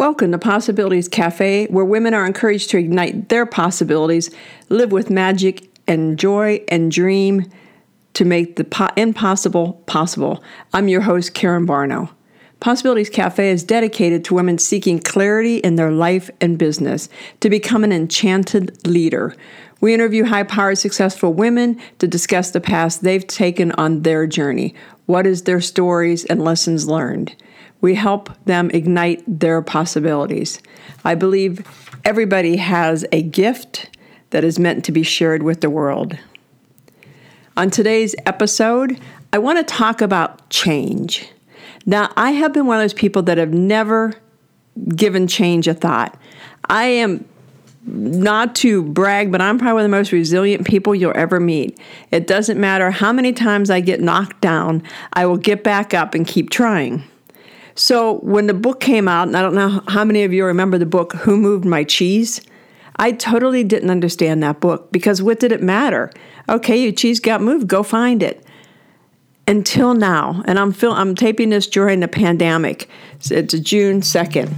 Welcome to Possibilities Cafe, where women are encouraged to ignite their possibilities, live with magic and joy, and dream to make the po- impossible possible. I'm your host, Karen Barno. Possibilities Cafe is dedicated to women seeking clarity in their life and business to become an enchanted leader. We interview high powered, successful women to discuss the paths they've taken on their journey. What is their stories and lessons learned? We help them ignite their possibilities. I believe everybody has a gift that is meant to be shared with the world. On today's episode, I want to talk about change. Now, I have been one of those people that have never given change a thought. I am not to brag, but I'm probably one of the most resilient people you'll ever meet. It doesn't matter how many times I get knocked down, I will get back up and keep trying. So when the book came out, and I don't know how many of you remember the book, Who Moved My Cheese? I totally didn't understand that book because what did it matter? Okay, your cheese got moved, go find it. Until now, and I'm I'm taping this during the pandemic. It's June 2nd.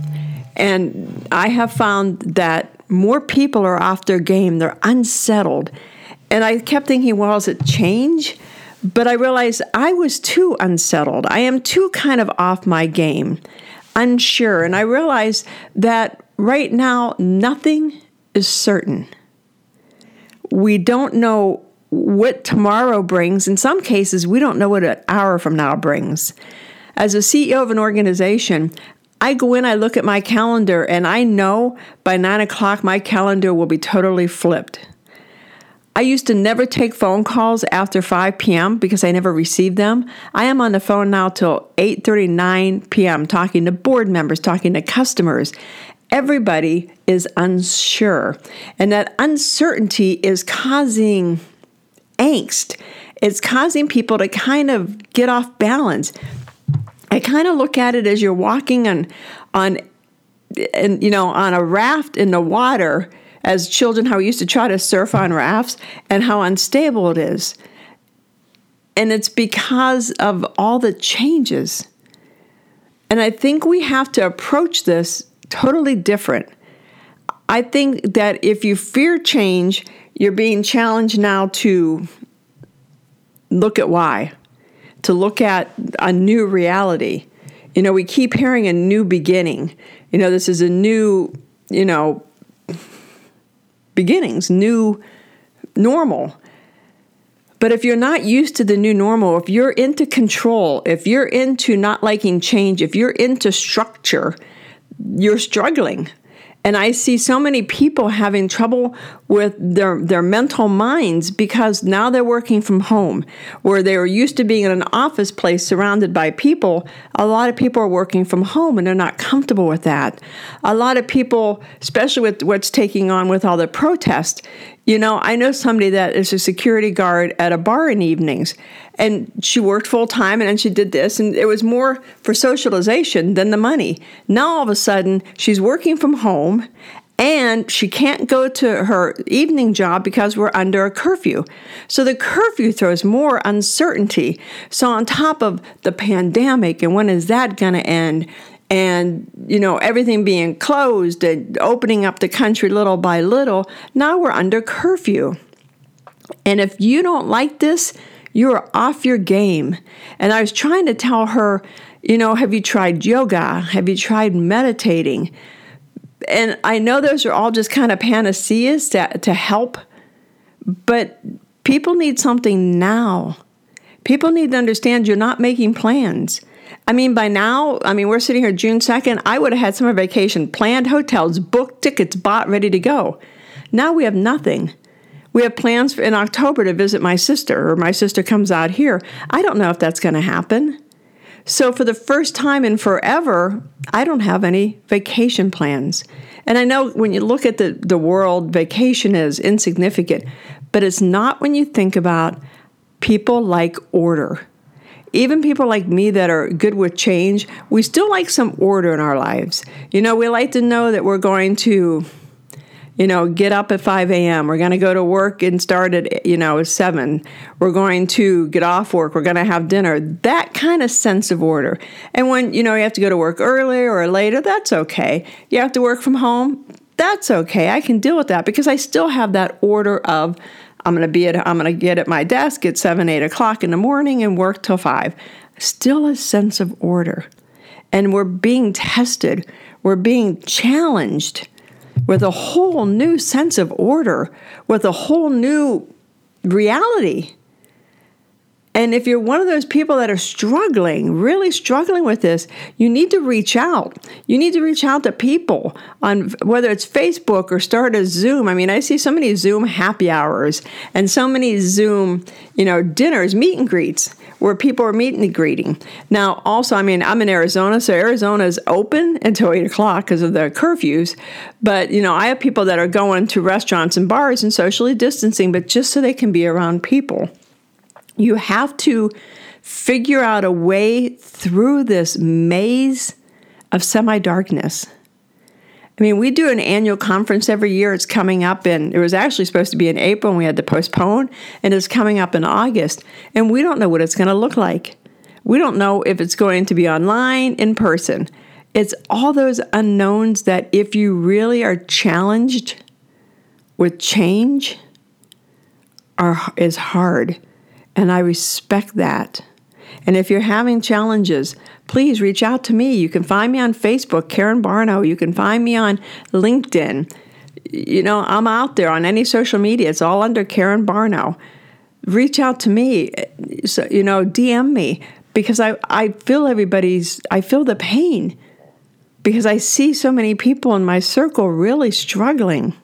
And I have found that more people are off their game. They're unsettled. And I kept thinking, well, is it change? But I realized I was too unsettled. I am too kind of off my game, unsure. And I realized that right now, nothing is certain. We don't know what tomorrow brings. In some cases, we don't know what an hour from now brings. As a CEO of an organization, I go in, I look at my calendar, and I know by nine o'clock my calendar will be totally flipped. I used to never take phone calls after 5 p.m. because I never received them. I am on the phone now till 8:39 p.m. talking to board members, talking to customers. Everybody is unsure, and that uncertainty is causing angst. It's causing people to kind of get off balance. I kind of look at it as you're walking on on and you know on a raft in the water as children how we used to try to surf on rafts and how unstable it is. And it's because of all the changes. And I think we have to approach this totally different. I think that if you fear change, you're being challenged now to look at why, to look at a new reality. You know, we keep hearing a new beginning. You know, this is a new, you know, beginnings, new normal. But if you're not used to the new normal, if you're into control, if you're into not liking change, if you're into structure, you're struggling. And I see so many people having trouble with their, their mental minds because now they're working from home, where they were used to being in an office place surrounded by people. A lot of people are working from home and they're not comfortable with that. A lot of people, especially with what's taking on with all the protests, you know, I know somebody that is a security guard at a bar in evenings, and she worked full time and then she did this, and it was more for socialization than the money. Now all of a sudden, she's working from home and she can't go to her evening job because we're under a curfew. So the curfew throws more uncertainty. So, on top of the pandemic and when is that going to end? And you know everything being closed and opening up the country little by little now we're under curfew. And if you don't like this you're off your game. And i was trying to tell her you know have you tried yoga? Have you tried meditating? And i know those are all just kind of panaceas to, to help but people need something now. People need to understand you're not making plans I mean, by now, I mean, we're sitting here June 2nd. I would have had summer vacation planned, hotels, booked, tickets bought, ready to go. Now we have nothing. We have plans in October to visit my sister, or my sister comes out here. I don't know if that's going to happen. So, for the first time in forever, I don't have any vacation plans. And I know when you look at the, the world, vacation is insignificant, but it's not when you think about people like order even people like me that are good with change, we still like some order in our lives. You know, we like to know that we're going to, you know, get up at 5 a.m. We're going to go to work and start at, you know, 7. We're going to get off work. We're going to have dinner. That kind of sense of order. And when, you know, you have to go to work earlier or later, that's okay. You have to work from home, that's okay. I can deal with that because I still have that order of I'm going to be at, I'm going to get at my desk at 7, 8 o'clock in the morning and work till 5. Still a sense of order. And we're being tested, we're being challenged with a whole new sense of order, with a whole new reality. And if you're one of those people that are struggling, really struggling with this, you need to reach out. You need to reach out to people on whether it's Facebook or start a Zoom. I mean, I see so many Zoom happy hours and so many Zoom, you know, dinners, meet and greets where people are meeting and greeting. Now, also, I mean, I'm in Arizona, so Arizona is open until 8 o'clock because of the curfews. But, you know, I have people that are going to restaurants and bars and socially distancing, but just so they can be around people. You have to figure out a way through this maze of semi darkness. I mean, we do an annual conference every year. It's coming up in, it was actually supposed to be in April and we had to postpone, and it's coming up in August. And we don't know what it's going to look like. We don't know if it's going to be online, in person. It's all those unknowns that if you really are challenged with change, are, is hard. And I respect that. And if you're having challenges, please reach out to me. You can find me on Facebook, Karen Barno. You can find me on LinkedIn. You know, I'm out there on any social media. It's all under Karen Barno. Reach out to me. So, you know, DM me because I, I feel everybody's, I feel the pain because I see so many people in my circle really struggling.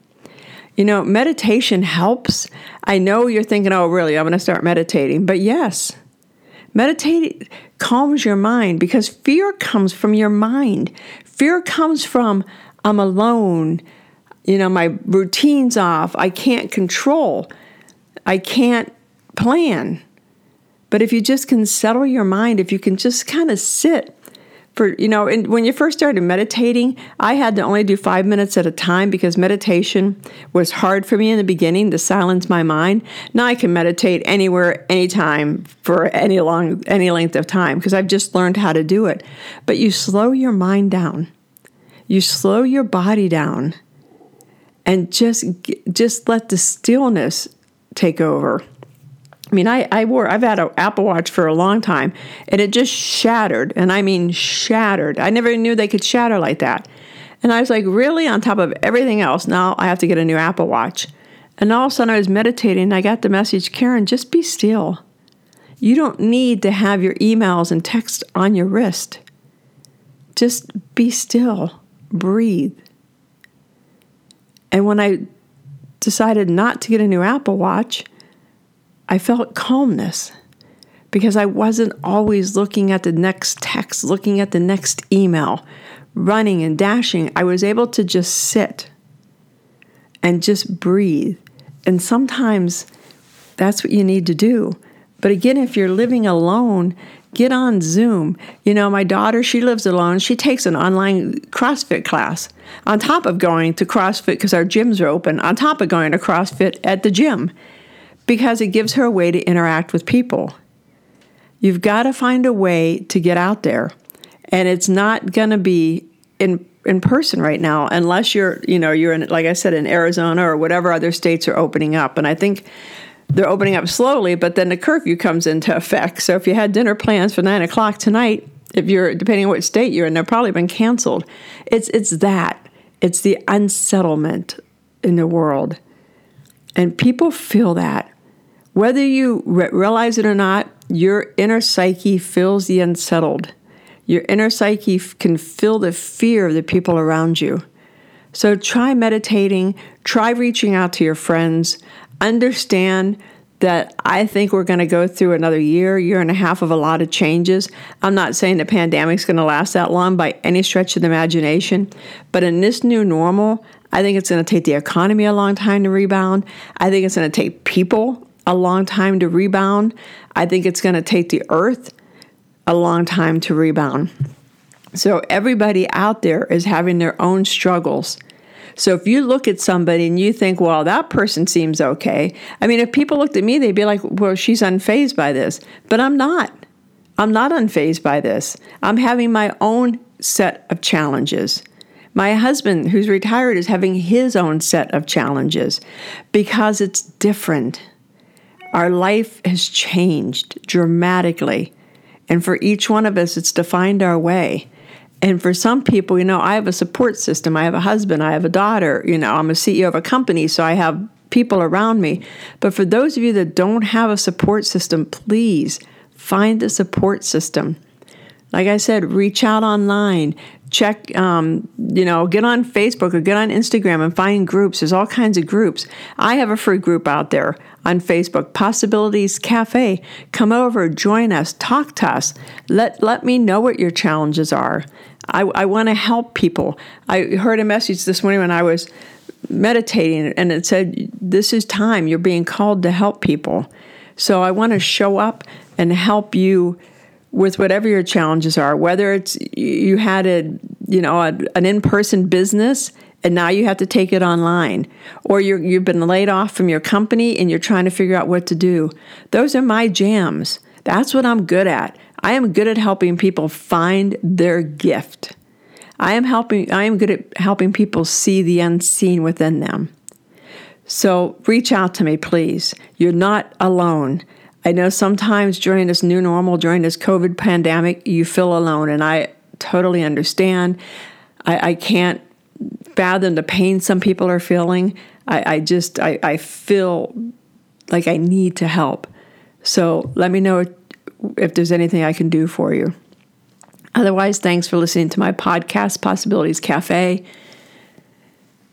You know, meditation helps. I know you're thinking, oh, really, I'm going to start meditating. But yes, Meditating calms your mind because fear comes from your mind. Fear comes from, I'm alone, you know, my routine's off, I can't control, I can't plan. But if you just can settle your mind, if you can just kind of sit for you know and when you first started meditating i had to only do five minutes at a time because meditation was hard for me in the beginning to silence my mind. Now i can meditate anywhere anytime for any long any length of time because i've just learned how to do it. But you slow your mind down. You slow your body down and just just let the stillness take over I mean, I, I wore, I've had an Apple Watch for a long time and it just shattered. And I mean, shattered. I never knew they could shatter like that. And I was like, really? On top of everything else, now I have to get a new Apple Watch. And all of a sudden I was meditating and I got the message Karen, just be still. You don't need to have your emails and text on your wrist. Just be still, breathe. And when I decided not to get a new Apple Watch, I felt calmness because I wasn't always looking at the next text, looking at the next email, running and dashing. I was able to just sit and just breathe. And sometimes that's what you need to do. But again, if you're living alone, get on Zoom. You know, my daughter, she lives alone. She takes an online CrossFit class on top of going to CrossFit because our gyms are open, on top of going to CrossFit at the gym because it gives her a way to interact with people. You've got to find a way to get out there. And it's not going to be in in person right now unless you're, you know, you're in like I said in Arizona or whatever other states are opening up. And I think they're opening up slowly, but then the curfew comes into effect. So if you had dinner plans for nine o'clock tonight, if you're depending on what state you're in, they've probably been canceled. It's it's that. It's the unsettlement in the world. And people feel that. Whether you re- realize it or not, your inner psyche feels the unsettled. Your inner psyche f- can feel the fear of the people around you. So try meditating, try reaching out to your friends, understand that I think we're going to go through another year, year and a half of a lot of changes. I'm not saying the pandemic's going to last that long by any stretch of the imagination, but in this new normal, I think it's going to take the economy a long time to rebound. I think it's going to take people a long time to rebound. I think it's going to take the earth a long time to rebound. So everybody out there is having their own struggles. So if you look at somebody and you think, well, that person seems okay. I mean, if people looked at me, they'd be like, well, she's unfazed by this. But I'm not. I'm not unfazed by this. I'm having my own set of challenges. My husband, who's retired, is having his own set of challenges because it's different. Our life has changed dramatically. And for each one of us, it's to find our way. And for some people, you know, I have a support system. I have a husband, I have a daughter, you know, I'm a CEO of a company, so I have people around me. But for those of you that don't have a support system, please find a support system. Like I said, reach out online, check, um, you know, get on Facebook or get on Instagram and find groups. There's all kinds of groups. I have a free group out there on Facebook, Possibilities Cafe. Come over, join us, talk to us. Let, let me know what your challenges are. I, I want to help people. I heard a message this morning when I was meditating, and it said, This is time. You're being called to help people. So I want to show up and help you with whatever your challenges are whether it's you had a you know a, an in-person business and now you have to take it online. Or you you've been laid off from your company and you're trying to figure out what to do. Those are my jams. That's what i'm good at. I am good at helping people find their gift. I am helping i am good at helping people see the unseen within them. So reach out to me please. You're not alone. I know sometimes during this new normal, during this COVID pandemic, you feel alone, and I totally understand. I, I can't fathom the pain some people are feeling. I, I just, I, I feel like I need to help. So let me know if there's anything I can do for you. Otherwise, thanks for listening to my podcast, Possibilities Cafe.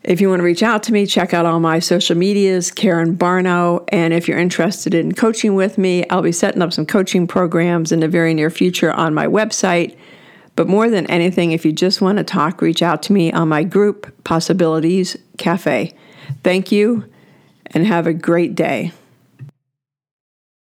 If you want to reach out to me, check out all my social medias, Karen Barno. And if you're interested in coaching with me, I'll be setting up some coaching programs in the very near future on my website. But more than anything, if you just want to talk, reach out to me on my group, Possibilities Cafe. Thank you and have a great day.